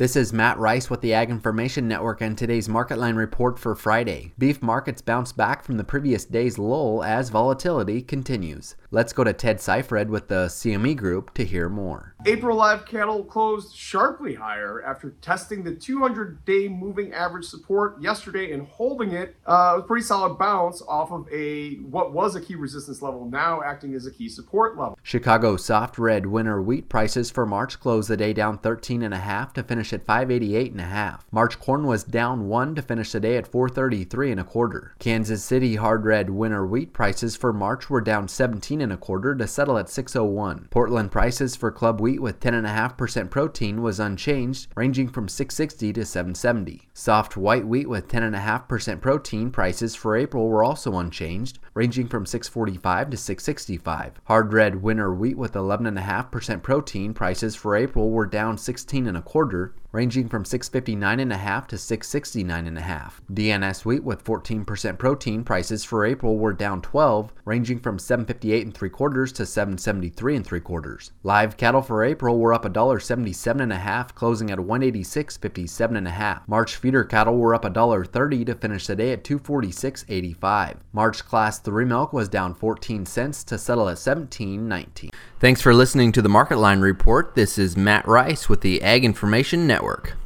This is Matt Rice with the Ag Information Network and today's market line report for Friday. Beef markets bounce back from the previous day's lull as volatility continues. Let's go to Ted Seifried with the CME Group to hear more. April live cattle closed sharply higher after testing the 200 day moving average support yesterday and holding it uh, a pretty solid bounce off of a what was a key resistance level, now acting as a key support level. Chicago soft red winter wheat prices for March closed the day down 13.5 to finish at 588 and a half. March corn was down 1 to finish the day at 433 and a quarter. Kansas City hard red winter wheat prices for March were down 17 and a quarter to settle at 601. Portland prices for club wheat with 10.5% protein was unchanged, ranging from 660 to 770. Soft white wheat with 10.5% protein prices for April were also unchanged, ranging from 645 to 665. Hard red winter wheat with 11.5% protein prices for April were down 16 and a quarter, ranging from 659.5 to 669.5. DNS wheat with 14% protein prices for April were down 12, ranging from 758 and 3 quarters to 773 and 3 quarters. Live cattle for April were up $1.77.5, closing at 186.57.5. March feeder cattle were up $1.30 to finish the day at 246.85. March class 3 milk was down 14 cents to settle at 17.19. Thanks for listening to the Market Line Report. This is Matt Rice with the Ag Information Network.